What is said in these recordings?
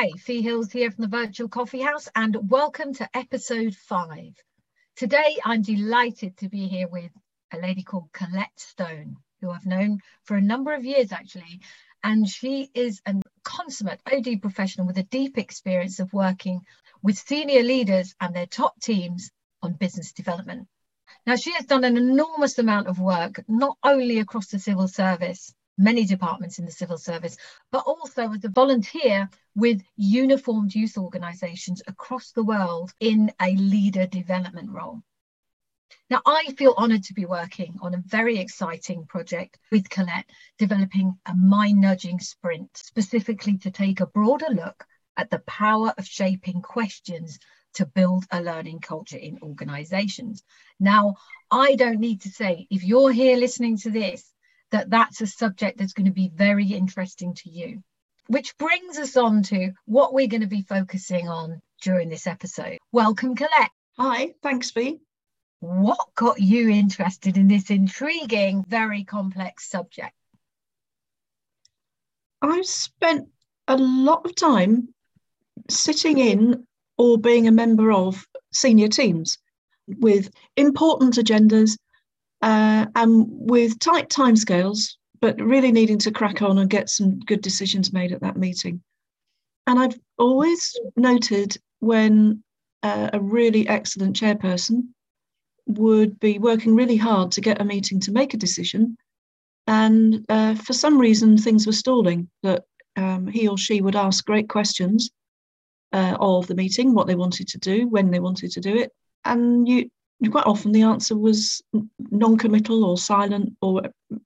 Hi, Fi Hills here from the Virtual Coffee House, and welcome to episode five. Today, I'm delighted to be here with a lady called Collette Stone, who I've known for a number of years actually. And she is a consummate OD professional with a deep experience of working with senior leaders and their top teams on business development. Now, she has done an enormous amount of work, not only across the civil service, many departments in the civil service, but also as a volunteer with uniformed youth organisations across the world in a leader development role. Now, I feel honoured to be working on a very exciting project with Collette, developing a mind nudging sprint, specifically to take a broader look at the power of shaping questions to build a learning culture in organisations. Now, I don't need to say, if you're here listening to this, that that's a subject that's going to be very interesting to you. Which brings us on to what we're going to be focusing on during this episode. Welcome, Collette. Hi, thanks, Fi. What got you interested in this intriguing, very complex subject? I've spent a lot of time sitting in or being a member of senior teams with important agendas uh, and with tight timescales, but really needing to crack on and get some good decisions made at that meeting. And I've always noted when uh, a really excellent chairperson would be working really hard to get a meeting to make a decision. And uh, for some reason, things were stalling, that um, he or she would ask great questions uh, of the meeting, what they wanted to do, when they wanted to do it. And you, quite often the answer was non-committal or silent or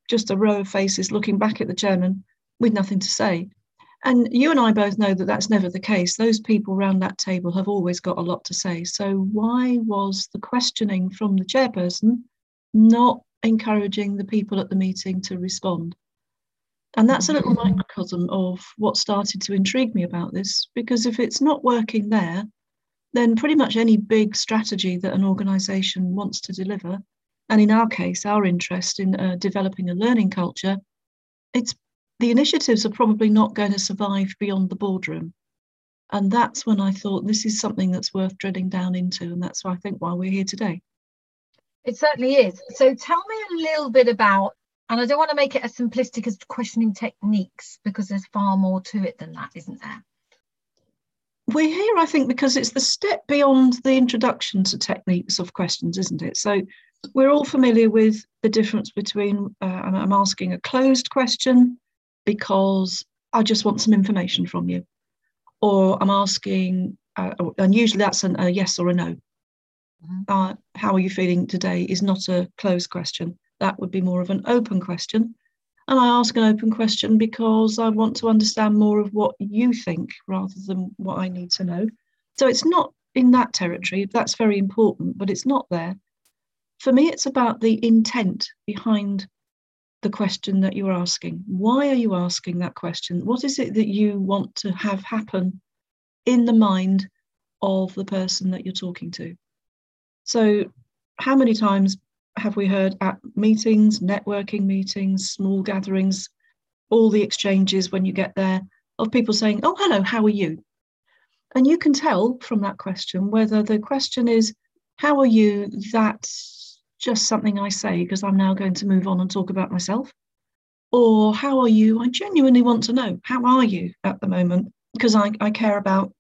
just a row of faces looking back at the chairman with nothing to say. And you and i both know that that's never the case. Those people around that table have always got a lot to say. So why was the questioning from the chairperson not encouraging the people at the meeting to respond? And that's a little microcosm of what started to intrigue me about this because if it's not working there then pretty much any big strategy that an organization wants to deliver, and in our case, our interest in uh, developing a learning culture, it's the initiatives are probably not going to survive beyond the boardroom. And that's when I thought this is something that's worth drilling down into. And that's why I think why we're here today. It certainly is. So tell me a little bit about, and I don't want to make it as simplistic as questioning techniques because there's far more to it than that, isn't there? We're here, I think, because it's the step beyond the introduction to techniques of questions, isn't it? So we're all familiar with the difference between uh, I'm asking a closed question because I just want some information from you, or I'm asking, uh, and usually that's an, a yes or a no. Mm-hmm. Uh, how are you feeling today is not a closed question. That would be more of an open question. And I ask an open question because I want to understand more of what you think rather than what I need to know. So it's not in that territory, that's very important, but it's not there. For me, it's about the intent behind the question that you're asking. Why are you asking that question? What is it that you want to have happen in the mind of the person that you're talking to? So, how many times have we heard at meetings, networking meetings, small gatherings, all the exchanges when you get there of people saying, Oh, hello, how are you? And you can tell from that question whether the question is, How are you? That's just something I say because I'm now going to move on and talk about myself. Or how are you? I genuinely want to know, How are you at the moment? Because I, I care about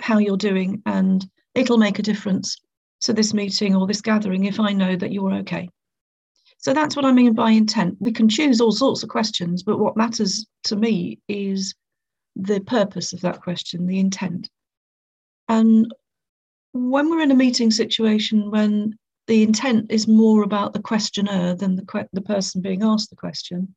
how you're doing and it'll make a difference to this meeting or this gathering if I know that you're okay. So that's what I mean by intent. We can choose all sorts of questions, but what matters to me is the purpose of that question, the intent. And when we're in a meeting situation when the intent is more about the questioner than the, que- the person being asked the question,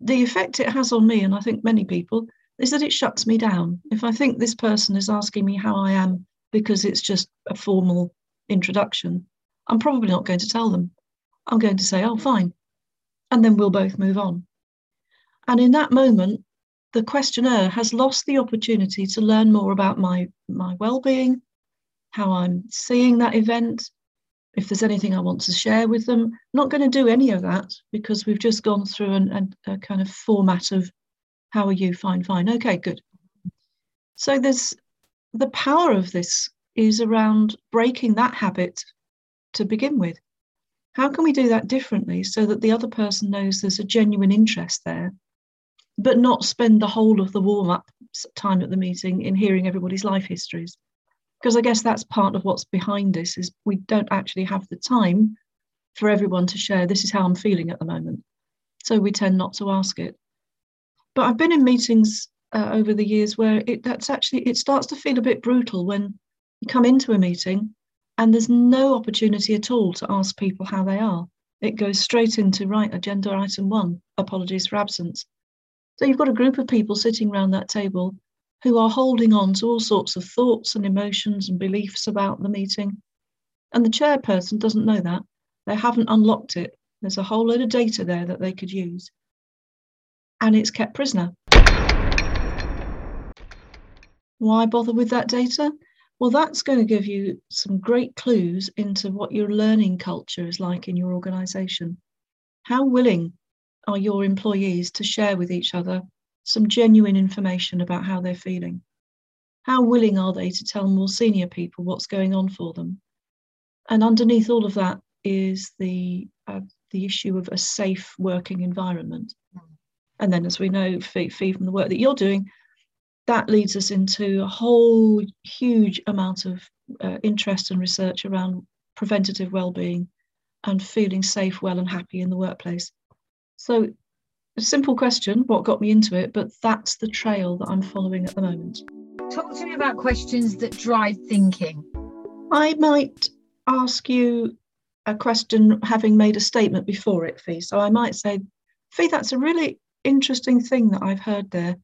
the effect it has on me, and I think many people, is that it shuts me down. If I think this person is asking me how I am because it's just a formal introduction, I'm probably not going to tell them. I'm going to say, oh, fine. And then we'll both move on. And in that moment, the questionnaire has lost the opportunity to learn more about my, my well-being, how I'm seeing that event, if there's anything I want to share with them. I'm not going to do any of that because we've just gone through an, an, a kind of format of how are you? Fine, fine. Okay, good. So there's the power of this is around breaking that habit to begin with. How can we do that differently so that the other person knows there's a genuine interest there, but not spend the whole of the warm up time at the meeting in hearing everybody's life histories? Because I guess that's part of what's behind this is we don't actually have the time for everyone to share this is how I'm feeling at the moment. So we tend not to ask it. But I've been in meetings uh, over the years where it that's actually it starts to feel a bit brutal when you come into a meeting and there's no opportunity at all to ask people how they are. It goes straight into right agenda item one, apologies for absence. So you've got a group of people sitting around that table who are holding on to all sorts of thoughts and emotions and beliefs about the meeting. And the chairperson doesn't know that. They haven't unlocked it. There's a whole load of data there that they could use. And it's kept prisoner. Why bother with that data? Well, that's going to give you some great clues into what your learning culture is like in your organization. How willing are your employees to share with each other some genuine information about how they're feeling? How willing are they to tell more senior people what's going on for them? And underneath all of that is the uh, the issue of a safe working environment. Hmm. And then, as we know, Fi, from the work that you're doing, that leads us into a whole huge amount of uh, interest and research around preventative well-being and feeling safe, well, and happy in the workplace. So, a simple question: what got me into it? But that's the trail that I'm following at the moment. Talk to me about questions that drive thinking. I might ask you a question having made a statement before it, Fi. So I might say, Fi, that's a really interesting thing that I've heard there.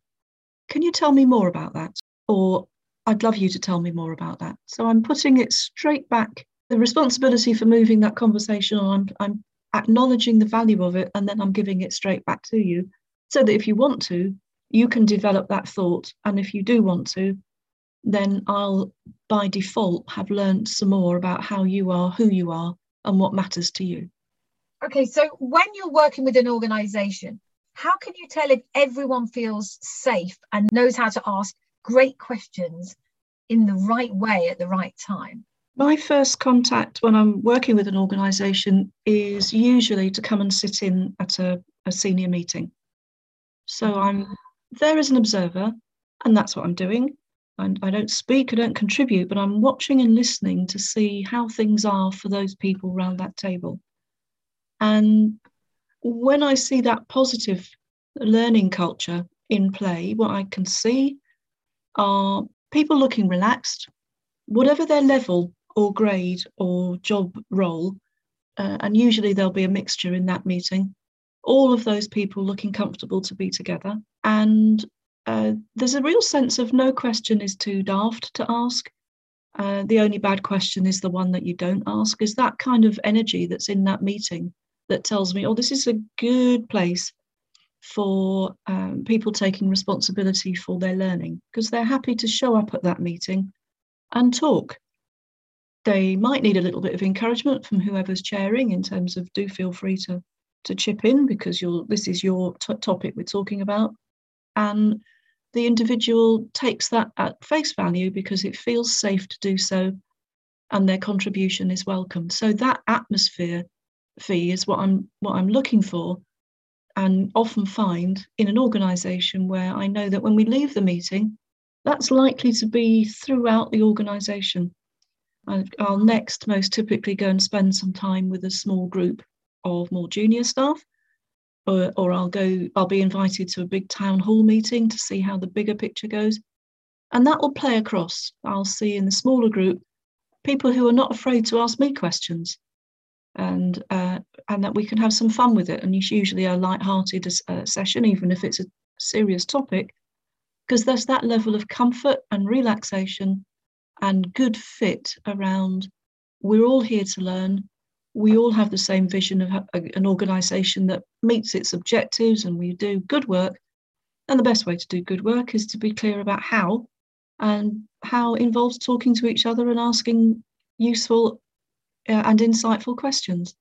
Can you tell me more about that? Or I'd love you to tell me more about that. So I'm putting it straight back. The responsibility for moving that conversation on, I'm, I'm acknowledging the value of it, and then I'm giving it straight back to you. So that if you want to, you can develop that thought. And if you do want to, then I'll by default have learned some more about how you are, who you are, and what matters to you. Okay, so when you're working with an organization, how can you tell if everyone feels safe and knows how to ask great questions in the right way at the right time? My first contact when I'm working with an organisation is usually to come and sit in at a, a senior meeting. So mm-hmm. I'm there as an observer, and that's what I'm doing. I'm, I don't speak, I don't contribute, but I'm watching and listening to see how things are for those people around that table. And when I see that positive learning culture in play, what I can see are people looking relaxed, whatever their level or grade or job role, uh, and usually there'll be a mixture in that meeting. All of those people looking comfortable to be together. And uh, there's a real sense of no question is too daft to ask. Uh, the only bad question is the one that you don't ask. Is that kind of energy that's in that meeting that tells me, oh, this is a good place for um, people taking responsibility for their learning because they're happy to show up at that meeting and talk. They might need a little bit of encouragement from whoever's chairing in terms of do feel free to to chip in because you're this is your t- topic we're talking about, and the individual takes that at face value because it feels safe to do so, and their contribution is welcomed. So that atmosphere Fi is what I'm what I'm looking for and often find in an organization where I know that when we leave the meeting, that's likely to be throughout the organization. I'll next most typically go and spend some time with a small group of more junior staff, or, or I'll go, I'll be invited to a big town hall meeting to see how the bigger picture goes. And that will play across. I'll see in the smaller group people who are not afraid to ask me questions and uh, and that we can have some fun with it. And it's usually a light-hearted uh, session, even if it's a serious topic, because there's that level of comfort and relaxation and good fit around. We're all here to learn. We all have the same vision of an organisation that meets its objectives, and we do good work. And the best way to do good work is to be clear about how, and how involves talking to each other and asking useful uh, and insightful questions.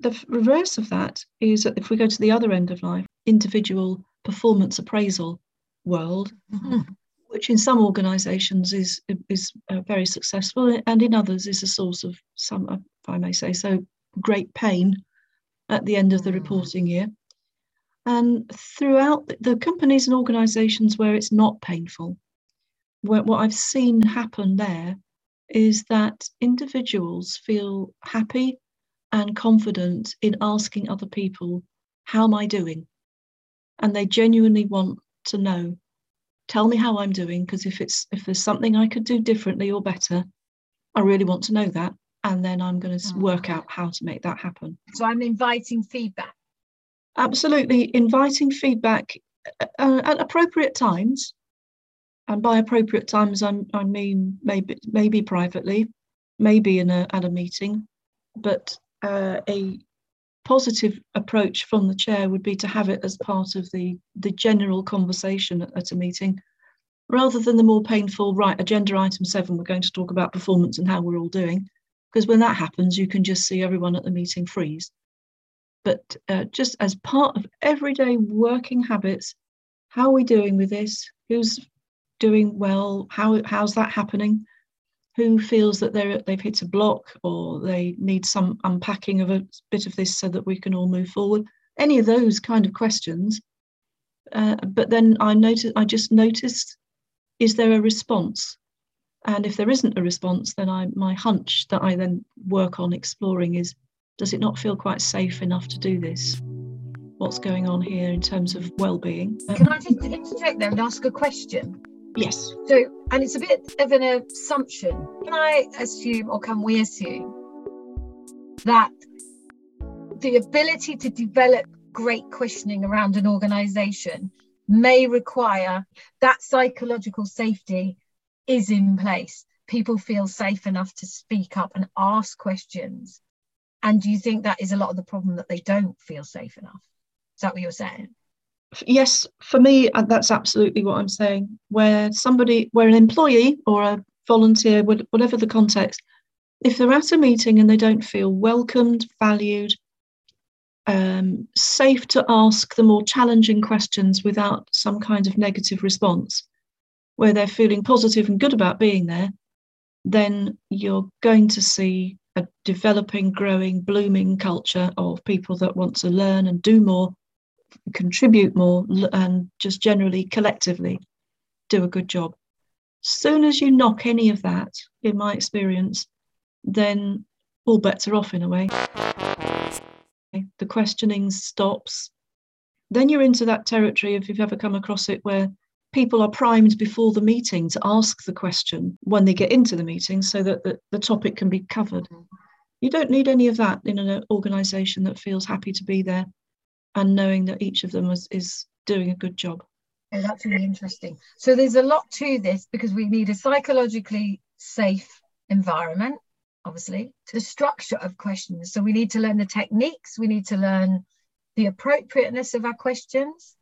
The reverse of that is that if we go to the other end of life, individual performance appraisal world, mm-hmm. which in some organisations is is uh, very successful, and in others is a source of some, if I may say so, great pain at the end of the mm. reporting year. And throughout the companies and organisations where it's not painful, where, what I've seen happen there is that individuals feel happy and confident in asking other people, How am I doing? And they genuinely want to know tell me how i'm doing because if it's if there's something i could do differently or better i really want to know that and then i'm going to work out how to make that happen. So i'm inviting feedback. Absolutely inviting feedback uh, uh at appropriate times and by appropriate times I'm, i mean maybe maybe privately maybe in a at a meeting. But uh, a positive approach from the chair would be to have it as part of the the general conversation at, at a meeting rather than the more painful right agenda item 7 we're going to talk about performance and how we're all doing. Because when that happens you can just see everyone at the meeting freeze. But uh, just as part of everyday working habits how are we doing with this? Who's doing well how how's that happening? Who feels that they're they've hit a block or they need some unpacking of a bit of this so that we can all move forward? Any of those kind of questions. Uh, but then i noticed i just noticed is there a response? And if there isn't a response then i my hunch that i then work on exploring is does it not feel quite safe enough to do this? What's going on here in terms of well-being? Can i just interject there and ask a question Yes. So, and it's a bit of an assumption. Can I assume, or can we assume, that the ability to develop great questioning around an organization may require that psychological safety is in place. People feel safe enough to speak up and ask questions. And do you think that is a lot of the problem that they don't feel safe enough? Is that what you're saying? Yes, for me, uh, that's absolutely what I'm saying. Where somebody, where an employee or a volunteer, whatever the context, if they're at a meeting and they don't feel welcomed, valued, um, safe to ask the more challenging questions without some kind of negative response, where they're feeling positive and good about being there, then you're going to see a developing, growing, blooming culture of people that want to learn and do more contribute more and just generally collectively do a good job. Soon as you knock any of that, in my experience, then all bets are off in a way. The questioning stops. Then you're into that territory, if you've ever come across it, where people are primed before the meeting to ask the question when they get into the meeting so that the, the topic can be covered. You don't need any of that in an uh, organization that feels happy to be there and knowing that each of them was, is doing a good job. Oh, that's really interesting. So there's a lot to this because we need a psychologically safe environment, obviously, to the structure of questions. So we need to learn the techniques, we need to learn the appropriateness of our questions.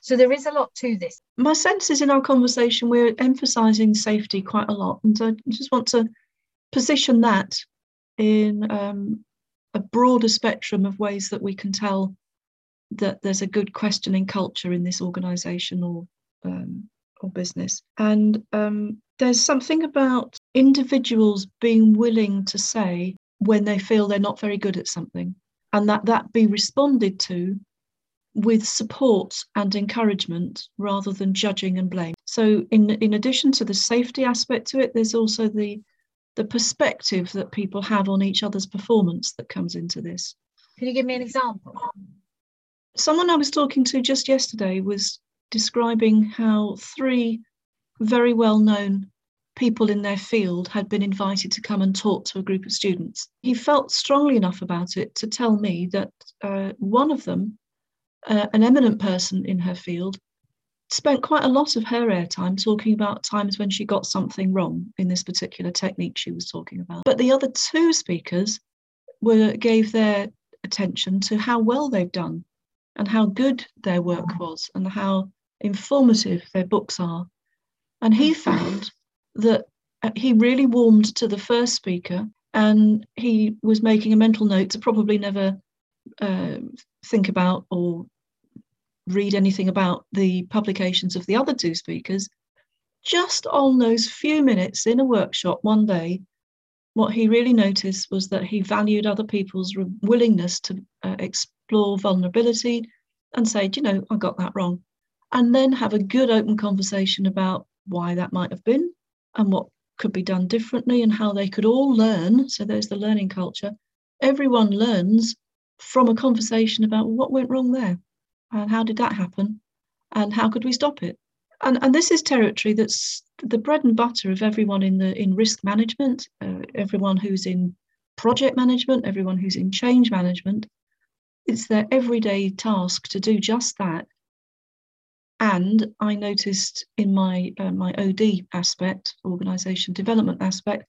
So there is a lot to this. My sense is in our conversation, we're emphasizing safety quite a lot. And I just want to position that in um, a broader spectrum of ways that we can tell that there's a good questioning culture in this organization or um, or business. And um, there's something about individuals being willing to say when they feel they're not very good at something and that that be responded to with support and encouragement rather than judging and blame. So in in addition to the safety aspect to it there's also the the perspective that people have on each other's performance that comes into this. Can you give me an example someone I was talking to just yesterday was describing how three very well known people in their field had been invited to come and talk to a group of students. He felt strongly enough about it to tell me that uh, one of them, uh, an eminent person in her field, spent quite a lot of her airtime talking about times when she got something wrong in this particular technique she was talking about. But the other two speakers were gave their attention to how well they've done and how good their work was and how informative their books are. And he found that uh, he really warmed to the first speaker and he was making a mental note to probably never uh, think about or read anything about the publications of the other two speakers, just on those few minutes in a workshop one day, what he really noticed was that he valued other people's willingness to uh, explore vulnerability and say, you know, I got that wrong. And then have a good open conversation about why that might have been and what could be done differently and how they could all learn. So there's the learning culture. Everyone learns from a conversation about what went wrong there and how did that happen and how could we stop it. And, and this is territory that's the bread and butter of everyone in the in risk management, uh, everyone who's in project management, everyone who's in change management. It's their everyday task to do just that and I noticed in my uh, my OD aspect, organisation development aspect,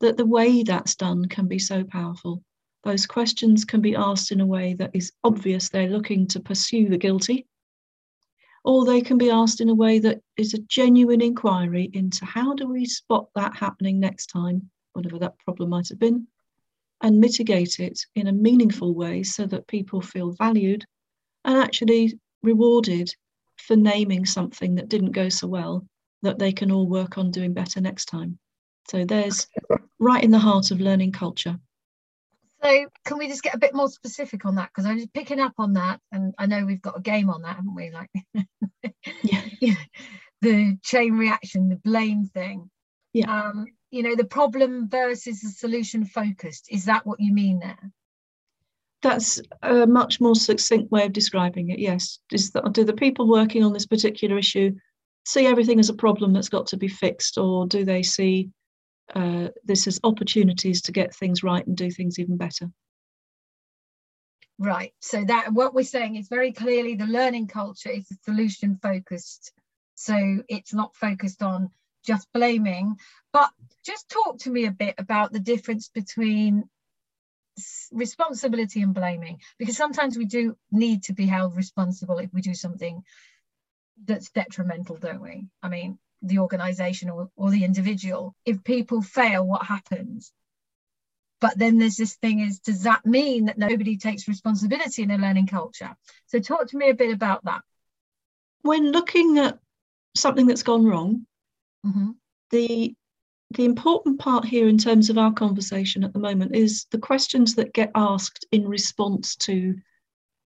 that the way that's done can be so powerful. Those questions can be asked in a way that is obvious they're looking to pursue the guilty, or they can be asked in a way that is a genuine inquiry into how do we spot that happening next time, whatever that problem might have been, and mitigate it in a meaningful way so that people feel valued and actually rewarded for naming something that didn't go so well that they can all work on doing better next time. So there's right in the heart of learning culture. So can we just get a bit more specific on that? Because I'm just picking up on that, and I know we've got a game on that, haven't we? Like yeah. the chain reaction, the blame thing. Yeah. Um, you know, the problem versus the solution focused. Is that what you mean there? that's a much more succinct way of describing it. Yes, is that, do the people working on this particular issue see everything as a problem that's got to be fixed, or do they see uh, this as opportunities to get things right and do things even better? Right. So that what we're saying is very clearly the learning culture is solution focused. So it's not focused on just blaming. But just talk to me a bit about the difference between responsibility and blaming because sometimes we do need to be held responsible if we do something that's detrimental don't we? I mean the organization or, or the individual. If people fail what happens? But then there's this thing is does that mean that nobody takes responsibility in a learning culture? So talk to me a bit about that. When looking at something that's gone wrong mm-hmm. the the important part here in terms of our conversation at the moment is the questions that get asked in response to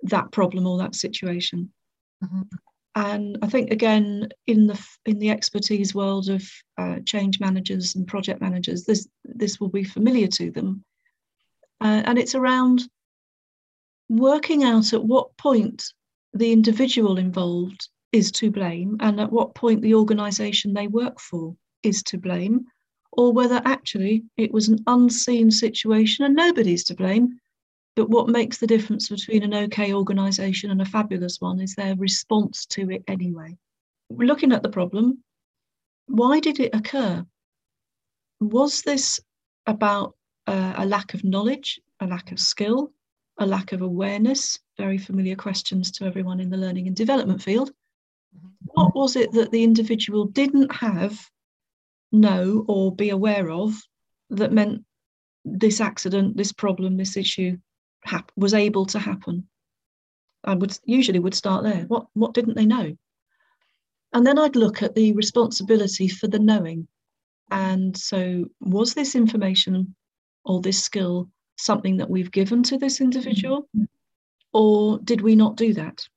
that problem or that situation. Mm-hmm. And I think again in the in the expertise world of uh, change managers and project managers, this this will be familiar to them, uh, and it's around working out at what point the individual involved is to blame and at what point the organisation they work for is to blame or whether actually it was an unseen situation and nobody's to blame. But what makes the difference between an okay organisation and a fabulous one is their response to it anyway. Looking at the problem, why did it occur? Was this about uh, a lack of knowledge, a lack of skill, a lack of awareness? Very familiar questions to everyone in the learning and development field. What was it that the individual didn't have know or be aware of that meant this accident, this problem, this issue hap- was able to happen. I would usually would start there. What what didn't they know? And then I'd look at the responsibility for the knowing. And so was this information or this skill something that we've given to this individual? Or did we not do that?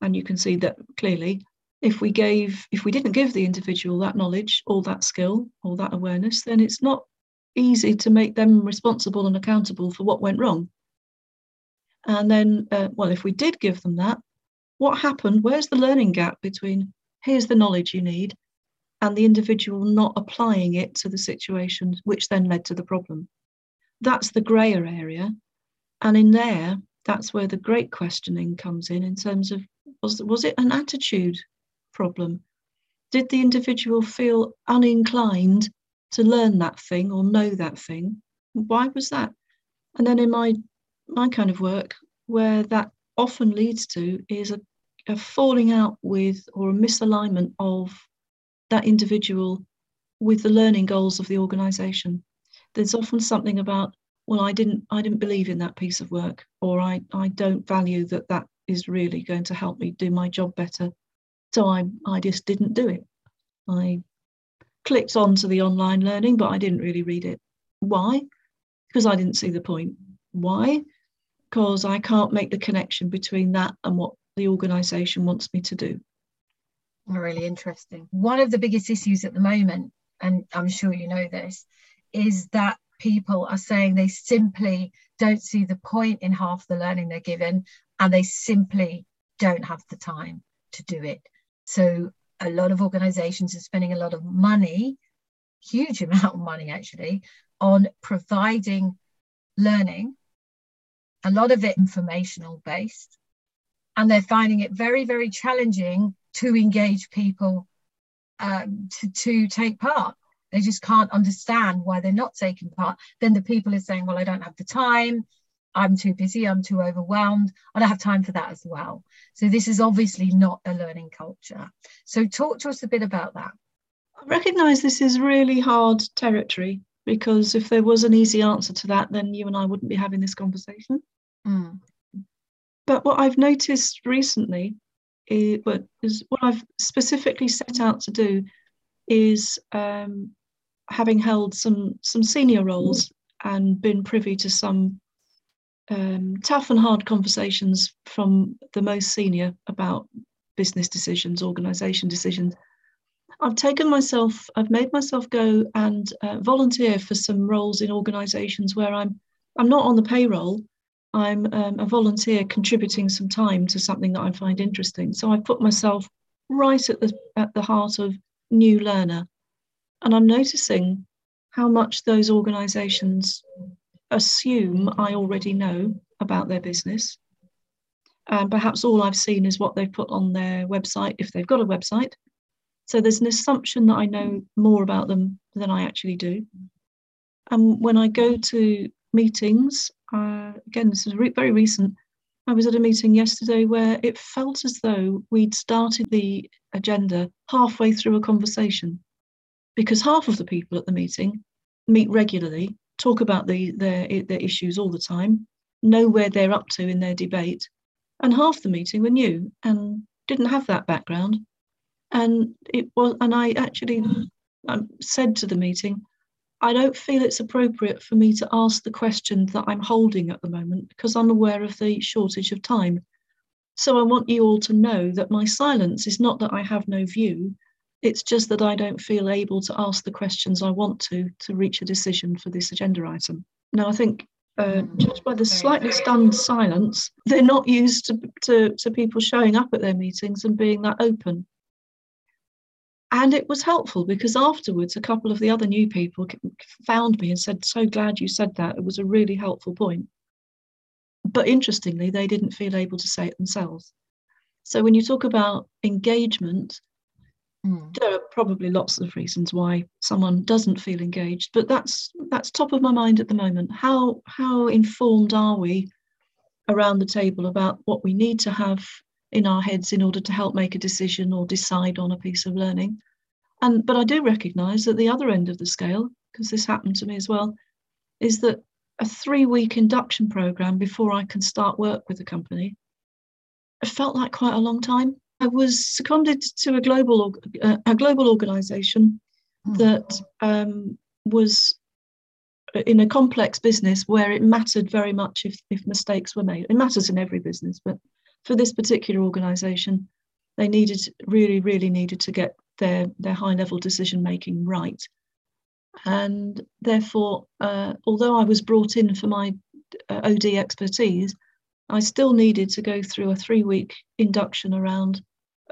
And you can see that clearly if we gave if we didn't give the individual that knowledge or that skill or that awareness then it's not easy to make them responsible and accountable for what went wrong. And then uh, well if we did give them that what happened? Where's the learning gap between here's the knowledge you need and the individual not applying it to the situation which then led to the problem? That's the grayer area. And in there that's where the great questioning comes in in terms of was, was it an attitude problem? Did the individual feel uninclined to learn that thing or know that thing? Why was that? And then in my my kind of work, where that often leads to is a, a falling out with or a misalignment of that individual with the learning goals of the organization. There's often something about, well, I didn't I didn't believe in that piece of work, or I, I don't value that that is really going to help me do my job better so I, I just didn't do it. I clicked onto the online learning, but I didn't really read it. Why? Because I didn't see the point. Why? Because I can't make the connection between that and what the organisation wants me to do. Oh, really interesting. One of the biggest issues at the moment, and I'm sure you know this, is that people are saying they simply don't see the point in half the learning they're given and they simply don't have the time to do it. So a lot of organizations are spending a lot of money, huge amount of money actually, on providing learning, a lot of it informational based. And they're finding it very, very challenging to engage people um, to, to take part. They just can't understand why they're not taking part. Then the people are saying, Well, I don't have the time. I'm too busy. I'm too overwhelmed. I don't have time for that as well. So, this is obviously not a learning culture. So, talk to us a bit about that. I recognise this is really hard territory because if there was an easy answer to that, then you and I wouldn't be having this conversation. Mm. But what I've noticed recently is, is what I've specifically set out to do is um, having held some some senior roles and been privy to some um, tough and hard conversations from the most senior about business decisions, organisation decisions. I've taken myself, I've made myself go and uh, volunteer for some roles in organisations where I'm, I'm not on the payroll. I'm um, a volunteer contributing some time to something that I find interesting. So I've put myself right at the at the heart of new learner and I'm noticing how much those organizations assume I already know about their business. And perhaps all I've seen is what they've put on their website, if they've got a website. So there's an assumption that I know more about them than I actually do. And when I go to meetings, uh, again, this is re- very recent. I was at a meeting yesterday where it felt as though we'd started the agenda halfway through a conversation because half of the people at the meeting meet regularly, talk about the, their, their issues all the time, know where they're up to in their debate, and half the meeting were new and didn't have that background. And it was, and I actually um, said to the meeting, I don't feel it's appropriate for me to ask the question that I'm holding at the moment because I'm aware of the shortage of time. So I want you all to know that my silence is not that I have no view, it's just that I don't feel able to ask the questions I want to to reach a decision for this agenda item. Now, I think uh, mm. just by the slightly stunned silence, they're not used to, to, to people showing up at their meetings and being that open. And it was helpful because afterwards, a couple of the other new people found me and said, So glad you said that. It was a really helpful point. But interestingly, they didn't feel able to say it themselves. So when you talk about engagement, Mm. There are probably lots of reasons why someone doesn't feel engaged, but that's that's top of my mind at the moment. How how informed are we around the table about what we need to have in our heads in order to help make a decision or decide on a piece of learning? And but I do recognise that the other end of the scale, because this happened to me as well, is that a three-week induction program before I can start work with the company. It felt like quite a long time I was seconded to a global uh, a global organisation mm. that um, was in a complex business where it mattered very much if, if mistakes were made. It matters in every business, but for this particular organisation, they needed really, really needed to get their their high level decision making right. And therefore, uh, although I was brought in for my uh, OD expertise, I still needed to go through a three week induction around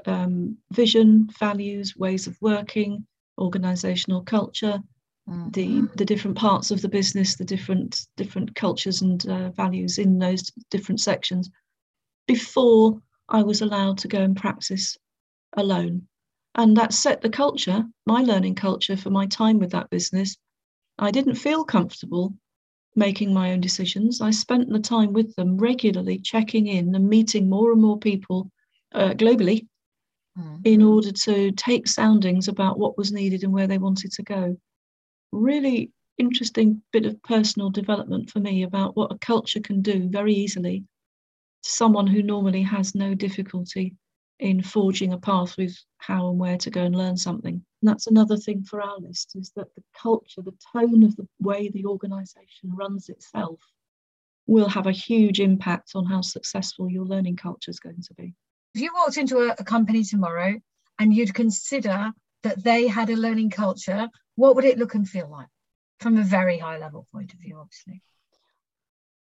um, vision, values, ways of working, organizational culture, mm. the the different parts of the business, the different different cultures and uh, values in those different sections before I was allowed to go and practice alone. And that set the culture, my learning culture for my time with that business. I didn't feel comfortable making my own decisions. I spent the time with them regularly, checking in and meeting more and more people uh, globally mm. in order to take soundings about what was needed and where they wanted to go. Really interesting bit of personal development for me about what a culture can do very easily to someone who normally has no difficulty in forging a path with how and where to go and learn something. and that's another thing for our list, is that the culture, the tone of the way the organisation runs itself will have a huge impact on how successful your learning culture is going to be. If you walked into a, a company tomorrow and you'd consider that they had a learning culture, what would it look and feel like from a very high level point of view, obviously?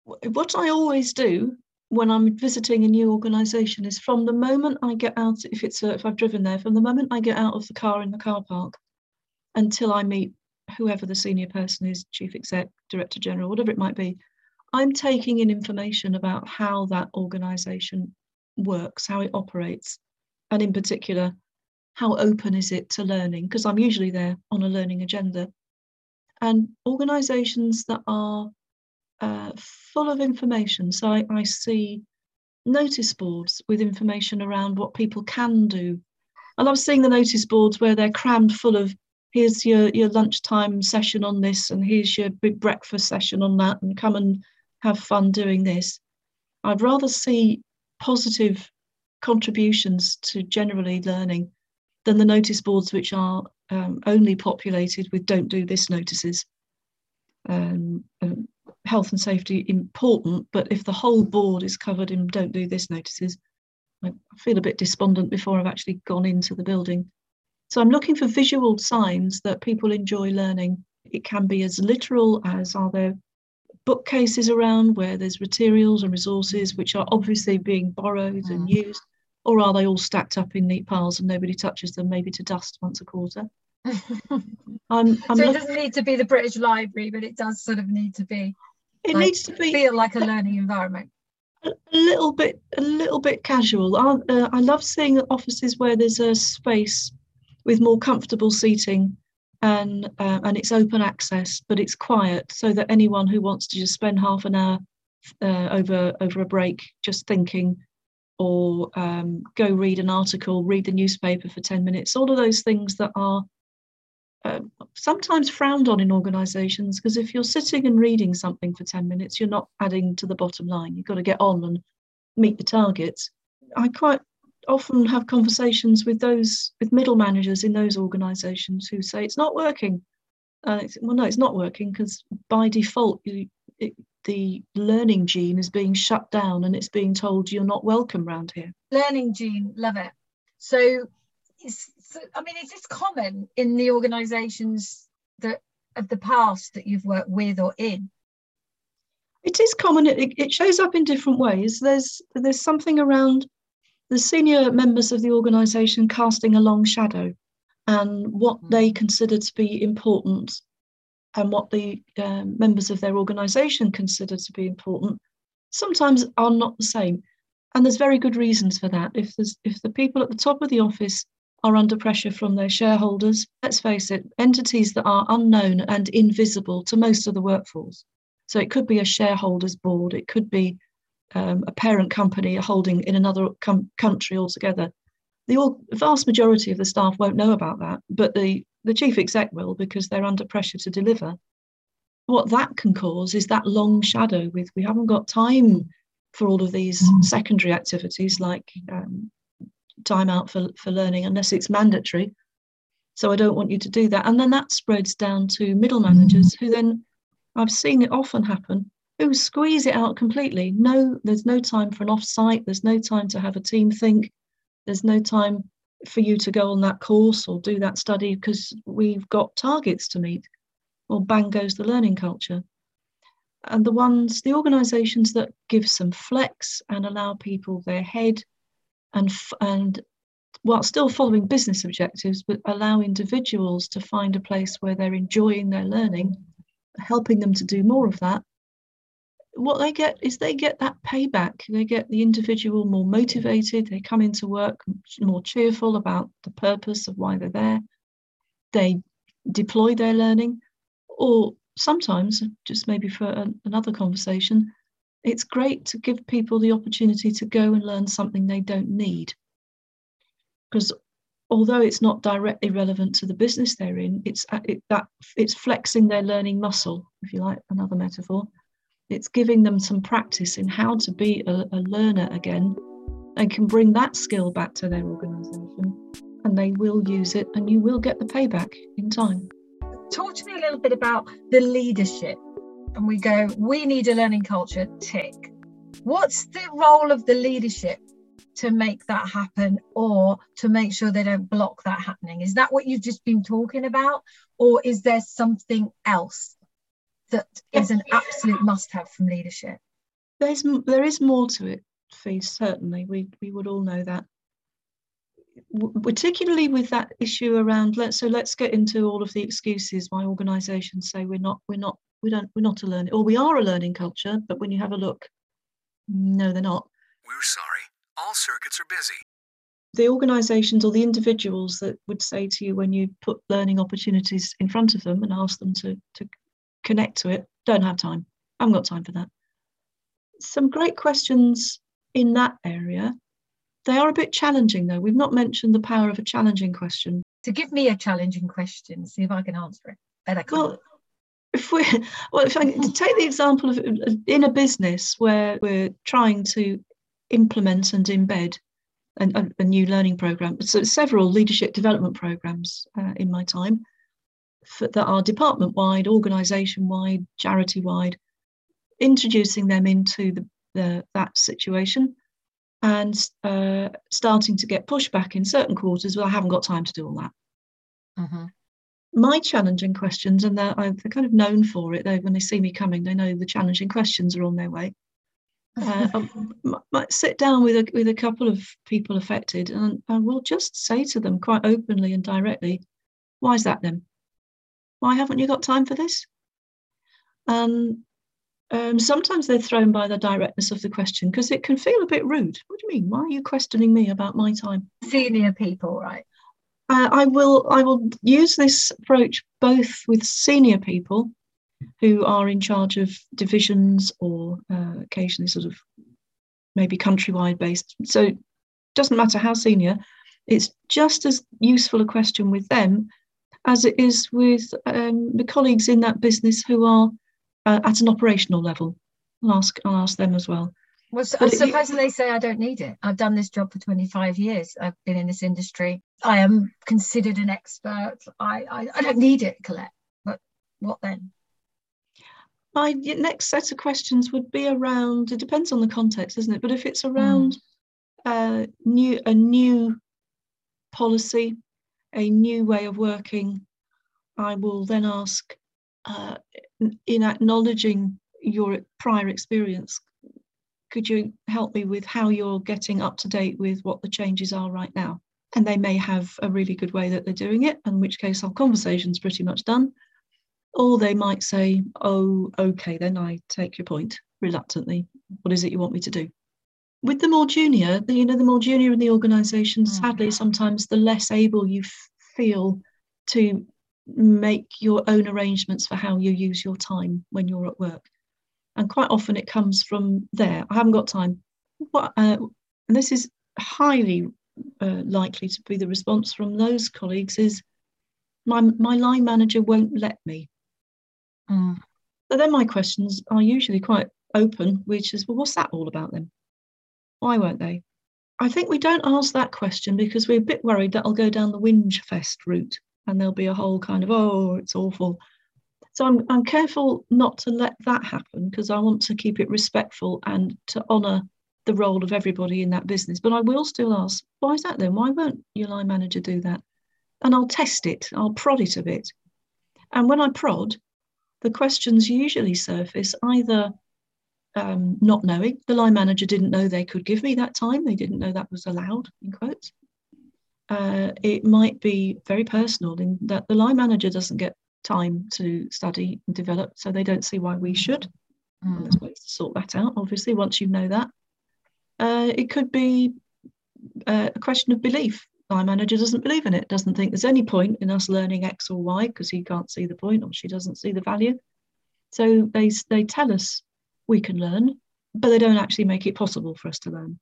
What I always do when I'm visiting a new organisation is from the moment I get out, if it's a, if I've driven there, from the moment I get out of the car in the car park until I meet whoever the senior person is, chief exec, director general, whatever it might be, I'm taking in information about how that organisation works, how it operates, and in particular, how open is it to learning? Because I'm usually there on a learning agenda. And organisations that are uh, full of information. So I, I, see notice boards with information around what people can do. I love seeing the notice boards where they're crammed full of here's your, your lunchtime session on this, and here's your big breakfast session on that, and come and have fun doing this. I'd rather see positive contributions to generally learning than the notice boards which are um, only populated with don't do this notices. Um, um, health and safety important, but if the whole board is covered in don't do this notices, I feel a bit despondent before I've actually gone into the building. So I'm looking for visual signs that people enjoy learning. It can be as literal as are there bookcases around where there's materials and resources which are obviously being borrowed mm. and used, or are they all stacked up in neat piles and nobody touches them, maybe to dust once a quarter? I'm, I'm so it doesn't need to be the British Library, but it does sort of need to be it like, needs to be feel like a learning environment a, little bit a little bit casual I, uh, I love seeing offices where there's a space with more comfortable seating and uh, and it's open access but it's quiet so that anyone who wants to just spend half an hour uh, over over a break just thinking or um, go read an article read the newspaper for 10 minutes all of those things that are uh, sometimes frowned on in organizations because if you're sitting and reading something for 10 minutes, you're not adding to the bottom line. You've got to get on and meet the targets. I quite often have conversations with those with middle managers in those organizations who say it's not working. Uh, it's, well, no, it's not working because by default, you, it, the learning gene is being shut down and it's being told you're not welcome around here. Learning gene, love it. So is I mean, is this common in the organisations that of the past that you've worked with or in? It is common. It, it shows up in different ways. There's there's something around the senior members of the organisation casting a long shadow, and what mm. they consider to be important, and what the uh, members of their organisation consider to be important, sometimes are not the same. And there's very good reasons for that. If there's if the people at the top of the office are under pressure from their shareholders. Let's face it, entities that are unknown and invisible to most of the workforce. So it could be a shareholders board, it could be um, a parent company holding in another com- country altogether. The all, vast majority of the staff won't know about that, but the, the chief exec will because they're under pressure to deliver. What that can cause is that long shadow with we haven't got time for all of these mm. secondary activities like um, time out for, for learning unless it's mandatory. So I don't want you to do that. And then that spreads down to middle managers who then, I've seen it often happen, who squeeze it out completely. No, there's no time for an off-site. There's no time to have a team think. There's no time for you to go on that course or do that study because we've got targets to meet. Or bang goes the learning culture. And the ones, the organisations that give some flex and allow people their head and and while still following business objectives, but allow individuals to find a place where they're enjoying their learning, helping them to do more of that. What they get is they get that payback. They get the individual more motivated. They come into work more cheerful about the purpose of why they're there. They deploy their learning, or sometimes, just maybe for a, another conversation, it's great to give people the opportunity to go and learn something they don't need. Because although it's not directly relevant to the business they're in, it's it, that it's flexing their learning muscle, if you like another metaphor. It's giving them some practice in how to be a, a learner again, and can bring that skill back to their organisation. and they will use it and you will get the payback in time. Talk to me a little bit about the leadership. And we go, we need a learning culture, tick. What's the role of the leadership to make that happen or to make sure they don't block that happening? Is that what you've just been talking about? Or is there something else that is an absolute must have from leadership? There's, there is more to it, Fi, certainly. We, we would all know that particularly with that issue around let's so let's get into all of the excuses why organizations say we're not we're not we don't we're not a learning or we are a learning culture but when you have a look no they're not we're sorry all circuits are busy the organizations or the individuals that would say to you when you put learning opportunities in front of them and ask them to to connect to it don't have time i haven't got time for that some great questions in that area they are a bit challenging, though. We've not mentioned the power of a challenging question. To give me a challenging question, see if I can answer it better. Well, if we well, if I take the example of in a business where we're trying to implement and embed a, a new learning program, so several leadership development programs uh, in my time for, that are department wide, organisation wide, charity wide, introducing them into the, the that situation and uh, starting to get pushback in certain quarters. Well, I haven't got time to do all that. Mm-hmm. My challenging questions, and they're, they're, kind of known for it. They, when they see me coming, they know the challenging questions are on their way. Uh, I might sit down with a, with a couple of people affected, and I will just say to them quite openly and directly, "Why is that then? Why haven't you got time for this?" And um, sometimes they're thrown by the directness of the question because it can feel a bit rude. What do you mean? Why are you questioning me about my time? Senior people, right? Uh, I will. I will use this approach both with senior people who are in charge of divisions or uh, occasionally sort of maybe countrywide based. So it doesn't matter how senior. It's just as useful a question with them as it is with um, the colleagues in that business who are uh, at an operational level. I'll ask, I'll ask them as well. Well, so, supposing they say I don't need it. I've done this job for 25 years. I've been in this industry. I am considered an expert. I, I, I don't need it, Collette. But what then? My next set of questions would be around. It depends on the context, isn't it? But if it's around mm. uh, new a new policy, a new way of working, I will then ask uh, in acknowledging your prior experience, could you help me with how you're getting up to date with what the changes are right now? And they may have a really good way that they're doing it, in which case our conversation's pretty much done. Or they might say, oh, okay, then I take your point reluctantly. What is it you want me to do? With the more junior, the, you know, the more junior in the organisation, mm. sadly, sometimes the less able you feel to make your own arrangements for how you use your time when you're at work. And quite often it comes from there. I haven't got time. What, uh, and this is highly uh, likely to be the response from those colleagues is my, my line manager won't let me. Mm. So then my questions are usually quite open, which is, well, what's that all about then? Why won't they? I think we don't ask that question because we're a bit worried that I'll go down the whinge fest route and there'll be a whole kind of oh it's awful. So i'm, I'm careful not to let that happen because i want to keep it respectful and to honour the role of everybody in that business. But i will still ask why is that then? Why won't your line manager do that? And i'll test it. I'll prod it a bit. And when i prod the questions usually surface either um, not knowing the line manager didn't know they could give me that time they didn't know that was allowed in quotes uh, it might be very personal in that the line manager doesn't get time to study and develop, so they don't see why we should. Mm. There's ways to sort that out, obviously, once you know that. Uh, it could be uh, a question of belief. Line manager doesn't believe in it, doesn't think there's any point in us learning X or Y because he can't see the point or she doesn't see the value. So they, they tell us we can learn, but they don't actually make it possible for us to learn.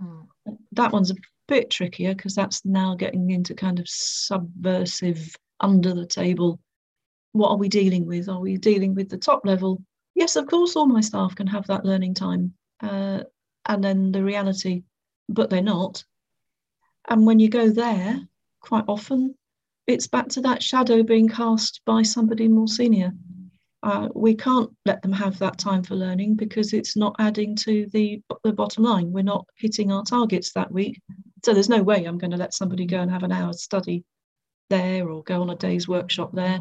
Mm. That one's a bit trickier because that's now getting into kind of subversive, under the table. What are we dealing with? Are we dealing with the top level? Yes, of course, all my staff can have that learning time. Uh, and then the reality, but they're not. And when you go there, quite often it's back to that shadow being cast by somebody more senior. Uh, we can't let them have that time for learning because it's not adding to the, the bottom line. We're not hitting our targets that week. So there's no way I'm going to let somebody go and have an hour's study there or go on a day's workshop there.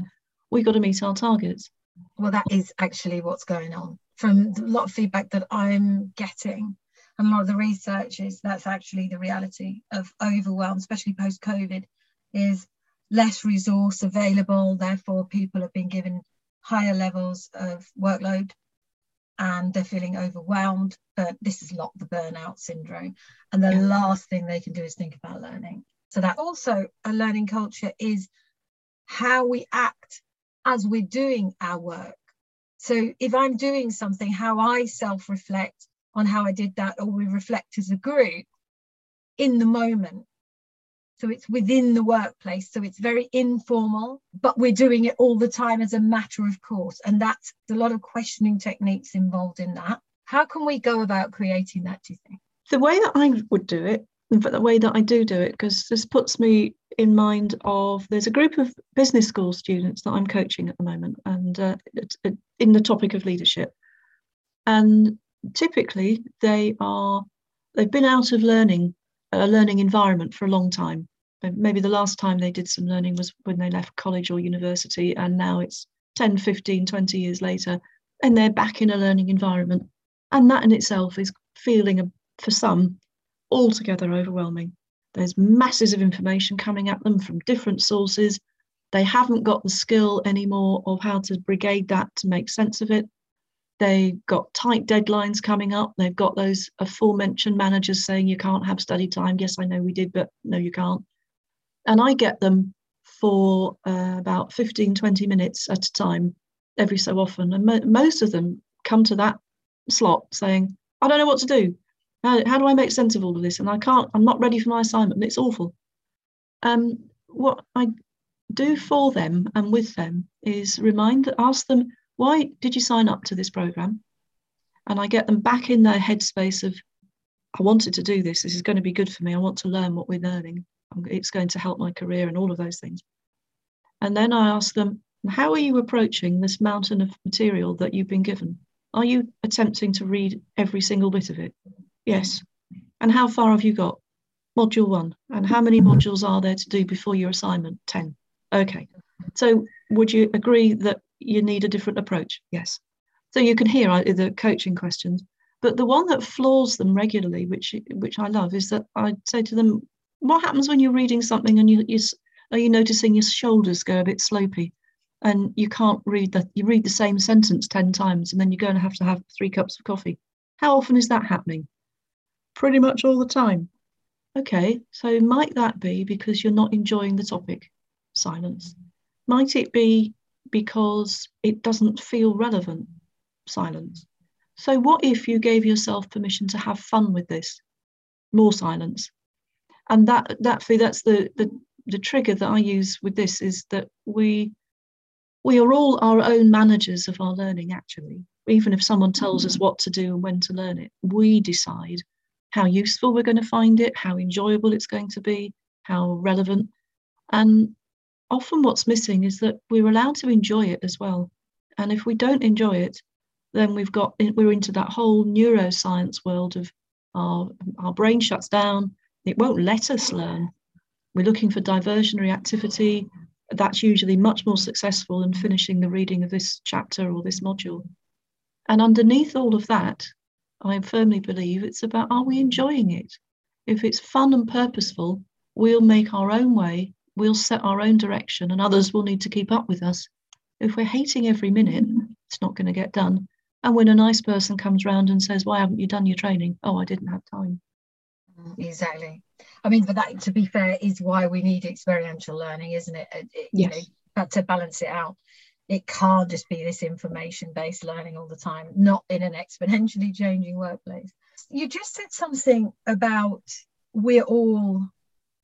We've got to meet our targets. Well, that is actually what's going on. From a lot of feedback that I'm getting, and a lot of the research is that's actually the reality of overwhelm, especially post COVID, is less resource available. Therefore, people have been given higher levels of workload and they're feeling overwhelmed. But this is not the burnout syndrome. And the yeah. last thing they can do is think about learning. So that also a learning culture is how we act as we're doing our work. So if I'm doing something, how I self reflect on how I did that, or we reflect as a group in the moment. So it's within the workplace. So it's very informal, but we're doing it all the time as a matter of course. And that's a lot of questioning techniques involved in that. How can we go about creating that, do you think? The way that I would do it, but the way that I do do it, because this puts me in mind of there's a group of business school students that I'm coaching at the moment, and uh, in the topic of leadership. And typically, they are they've been out of learning a learning environment for a long time. Maybe the last time they did some learning was when they left college or university, and now it's 10, 15, 20 years later, and they're back in a learning environment. And that in itself is feeling, uh, for some, altogether overwhelming. There's masses of information coming at them from different sources. They haven't got the skill anymore of how to brigade that to make sense of it. They've got tight deadlines coming up. They've got those aforementioned managers saying you can't have study time. Yes, I know we did, but no, you can't. And I get them for uh, about 15, 20 minutes at a time every so often. And mo- most of them come to that slot saying, I don't know what to do. How, how do I make sense of all of this? And I can't, I'm not ready for my assignment. And it's awful. Um, what I do for them and with them is remind, ask them, why did you sign up to this program? And I get them back in their headspace of, I wanted to do this. This is going to be good for me. I want to learn what we're learning. It's going to help my career and all of those things. And then I ask them, how are you approaching this mountain of material that you've been given? Are you attempting to read every single bit of it? Yes. And how far have you got? Module one. And how many modules are there to do before your assignment? 10. Okay. So would you agree that you need a different approach? Yes. So you can hear uh, the coaching questions. But the one that floors them regularly, which which I love, is that I say to them, "What happens when you're reading something and you, you are you noticing your shoulders go a bit slopey, and you can't read that you read the same sentence ten times, and then you're going to have to have three cups of coffee? How often is that happening? pretty much all the time. Okay, so might that be because you're not enjoying the topic? Silence. Might it be because it doesn't feel relevant? Silence. So, what if you gave yourself permission to have fun with this? More silence. And that that for that's the, the the trigger that I use with this is that we we are all our own managers of our learning actually even if someone tells us mm. what to do and when to learn it we decide how useful we're going to find it, how enjoyable it's going to be, how relevant. And often what's missing is that we're allowed to enjoy it as well. And if we don't enjoy it, then we've got we're into that whole neuroscience world of our our brain shuts down. It won't let us learn. We're looking for diversionary activity. That's usually much more successful than finishing the reading of this chapter or this module. And underneath all of that I firmly believe it's about are we enjoying it? If it's fun and purposeful, we'll make our own way, we'll set our own direction, and others will need to keep up with us. If we're hating every minute, it's not going to get done. And when a nice person comes round and says, Why haven't you done your training? Oh, I didn't have time. Exactly. I mean, but that, to be fair, is why we need experiential learning, isn't it? it, it yes. You know, to balance it out it can't just be this information based learning all the time, not in an exponentially changing workplace. You just said something about we're all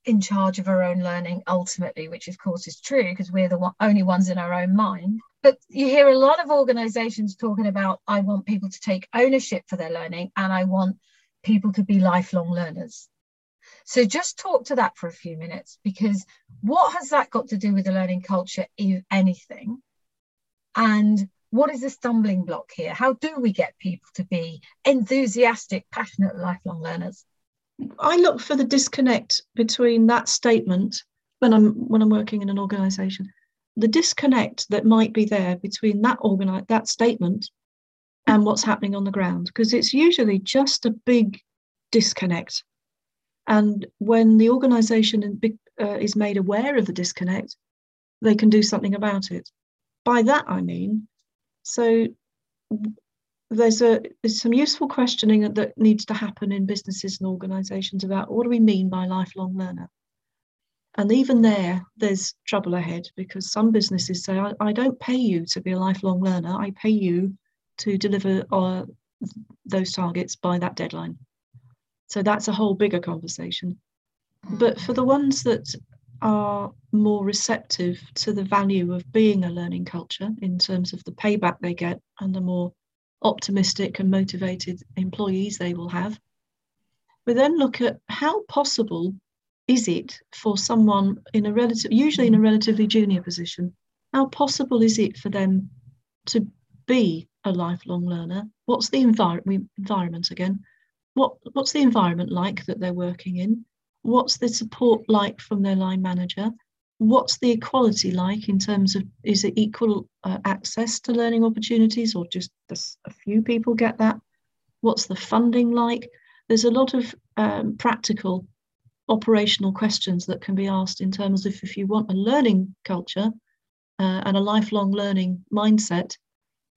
in charge of our own learning ultimately, which of course is true because we're the one, only ones in our own mind. But you hear a lot of organizations talking about, I want people to take ownership for their learning and I want people to be lifelong learners. So just talk to that for a few minutes because what has that got to do with the learning culture, if anything? And what is the stumbling block here? How do we get people to be enthusiastic, passionate, lifelong learners? I look for the disconnect between that statement when I'm when I'm working in an organization, the disconnect that might be there between that organi- that statement and what's happening on the ground because it's usually just a big disconnect. And when the organization uh, is made aware of the disconnect, they can do something about it. By that I mean so there's a there's some useful questioning that needs to happen in businesses and organizations about what do we mean by lifelong learner and even there there's trouble ahead because some businesses say i, I don't pay you to be a lifelong learner i pay you to deliver uh, those targets by that deadline so that's a whole bigger conversation but for the ones that are more receptive to the value of being a learning culture in terms of the payback they get and the more optimistic and motivated employees they will have. We then look at how possible is it for someone in a relative, usually in a relatively junior position, how possible is it for them to be a lifelong learner? What's the envir- environment again? What, what's the environment like that they're working in? what's the support like from their line manager what's the equality like in terms of is it equal uh, access to learning opportunities or just a few people get that what's the funding like there's a lot of um, practical operational questions that can be asked in terms of if you want a learning culture uh, and a lifelong learning mindset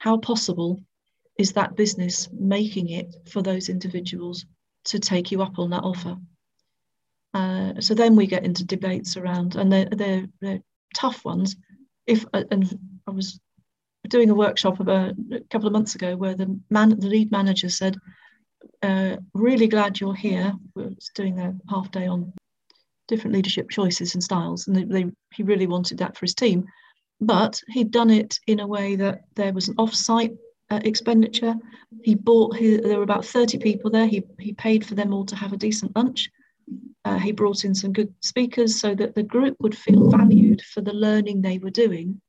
how possible is that business making it for those individuals to take you up on that offer uh, so then we get into debates around, and they're, they're, they're tough ones. If uh, and I was doing a workshop a couple of months ago where the man, the lead manager said, uh, "Really glad you're here." We are doing a half day on different leadership choices and styles, and they, they, he really wanted that for his team. But he'd done it in a way that there was an off-site uh, expenditure. He bought. There were about thirty people there. He he paid for them all to have a decent lunch. Uh, he brought in some good speakers so that the group would feel valued for the learning they were doing.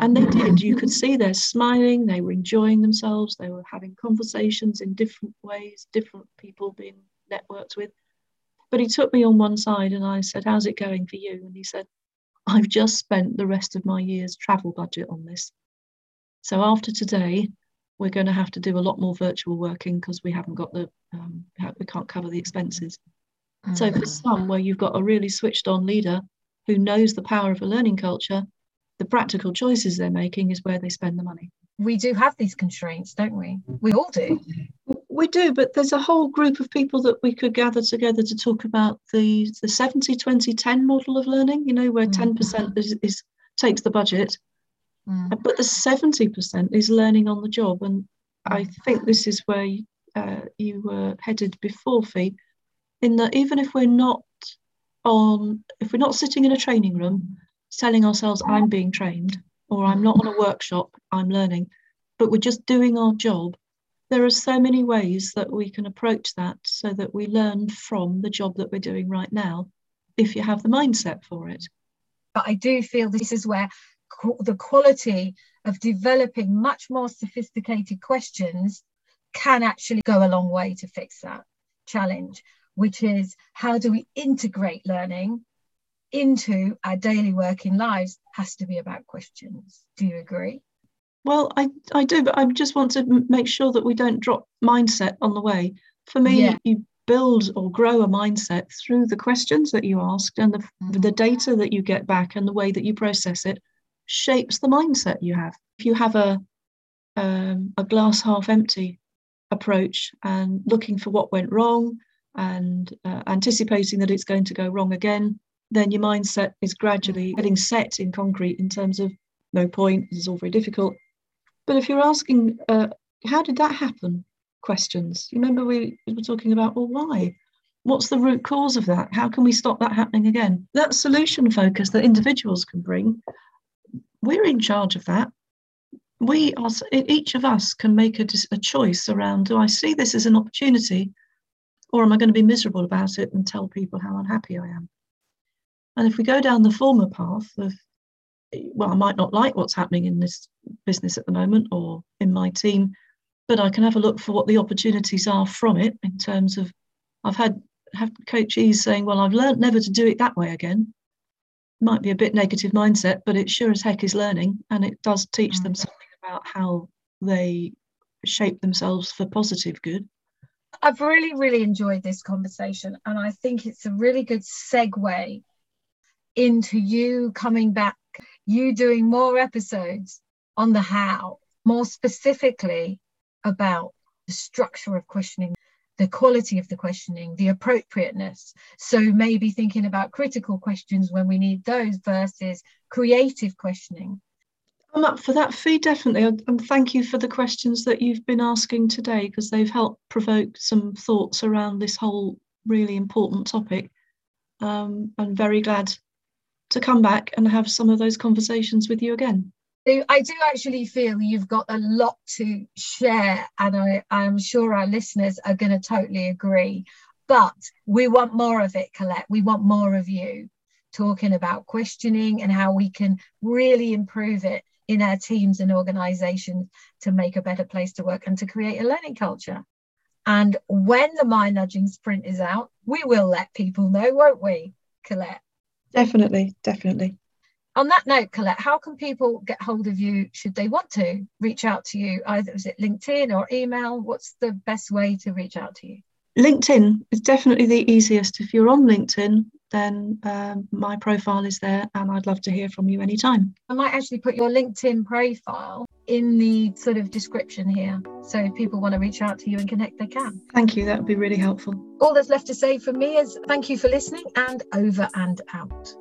And they did. You could see they're smiling, they were enjoying themselves, they were having conversations in different ways, different people being networked with. But he took me on one side and I said, How's it going for you? And he said, I've just spent the rest of my year's travel budget on this. So after today, we're going to have to do a lot more virtual working because we haven't got the, um, we can't cover the expenses. So for mm. some, where you've got a really switched on leader who knows the power of a learning culture, the practical choices they're making is where they spend the money. We do have these constraints, don't we? We all do. We do, but there's a whole group of people that we could gather together to talk about the the 70 20 10 model of learning, you know, where mm. 10% is, is takes the budget, mm. but the 70% is learning on the job. And I mm. think this is where uh, you were headed before, Fi in that even if we're not on, if we're not sitting in a training room telling ourselves, I'm being trained, or I'm not on a workshop, I'm learning, but we're just doing our job, there are so many ways that we can approach that so that we learn from the job that we're doing right now if you have the mindset for it. But I do feel this is where the quality of developing much more sophisticated questions can actually go a long way to fix that challenge which is how do we integrate learning into our daily working lives has to be about questions. Do you agree? Well, I, I do, but I just want to make sure that we don't drop mindset on the way. For me, yeah. you build or grow a mindset through the questions that you ask and the, mm-hmm. the data that you get back and the way that you process it shapes the mindset you have. If you have a um, a glass half empty approach and looking for what went wrong, and uh, anticipating that it's going to go wrong again, then your mindset is gradually getting set in concrete in terms of no point, this is all very difficult. But if you're asking, uh, how did that happen? Questions. You remember we were talking about, well, why? What's the root cause of that? How can we stop that happening again? That solution focus that individuals can bring, we're in charge of that. We are, each of us can make a, a choice around do I see this as an opportunity Or am I going to be miserable about it and tell people how unhappy I am? And if we go down the former path of, well, I might not like what's happening in this business at the moment or in my team, but I can have a look for what the opportunities are from it in terms of I've had have coachees saying, well, I've learned never to do it that way again. Might be a bit negative mindset, but it sure as heck is learning and it does teach mm. them something about how they shape themselves for positive good. I've really, really enjoyed this conversation, and I think it's a really good segue into you coming back, you doing more episodes on the how, more specifically about the structure of questioning, the quality of the questioning, the appropriateness. So maybe thinking about critical questions when we need those versus creative questioning. I'm up for that Fi, definitely. And thank you for the questions that you've been asking today because they've helped provoke some thoughts around this whole really important topic. Um, I'm very glad to come back and have some of those conversations with you again. I do actually feel you've got a lot to share, and I, I'm sure our listeners are going to totally agree. But we want more of it, Collette. We want more of you talking about questioning and how we can really improve it in our teams and organizations to make a better place to work and to create a learning culture. And when the mind nudging sprint is out, we will let people know, won't we, Collette? Definitely, definitely. On that note, Collette, how can people get hold of you should they want to reach out to you? Either is it LinkedIn or email? What's the best way to reach out to you? LinkedIn is definitely the easiest. If you're on LinkedIn, then um, my profile is there and I'd love to hear from you anytime. I might actually put your LinkedIn profile in the sort of description here. So if people want to reach out to you and connect, they can. Thank you. That would be really helpful. All that's left to say for me is thank you for listening and over and out.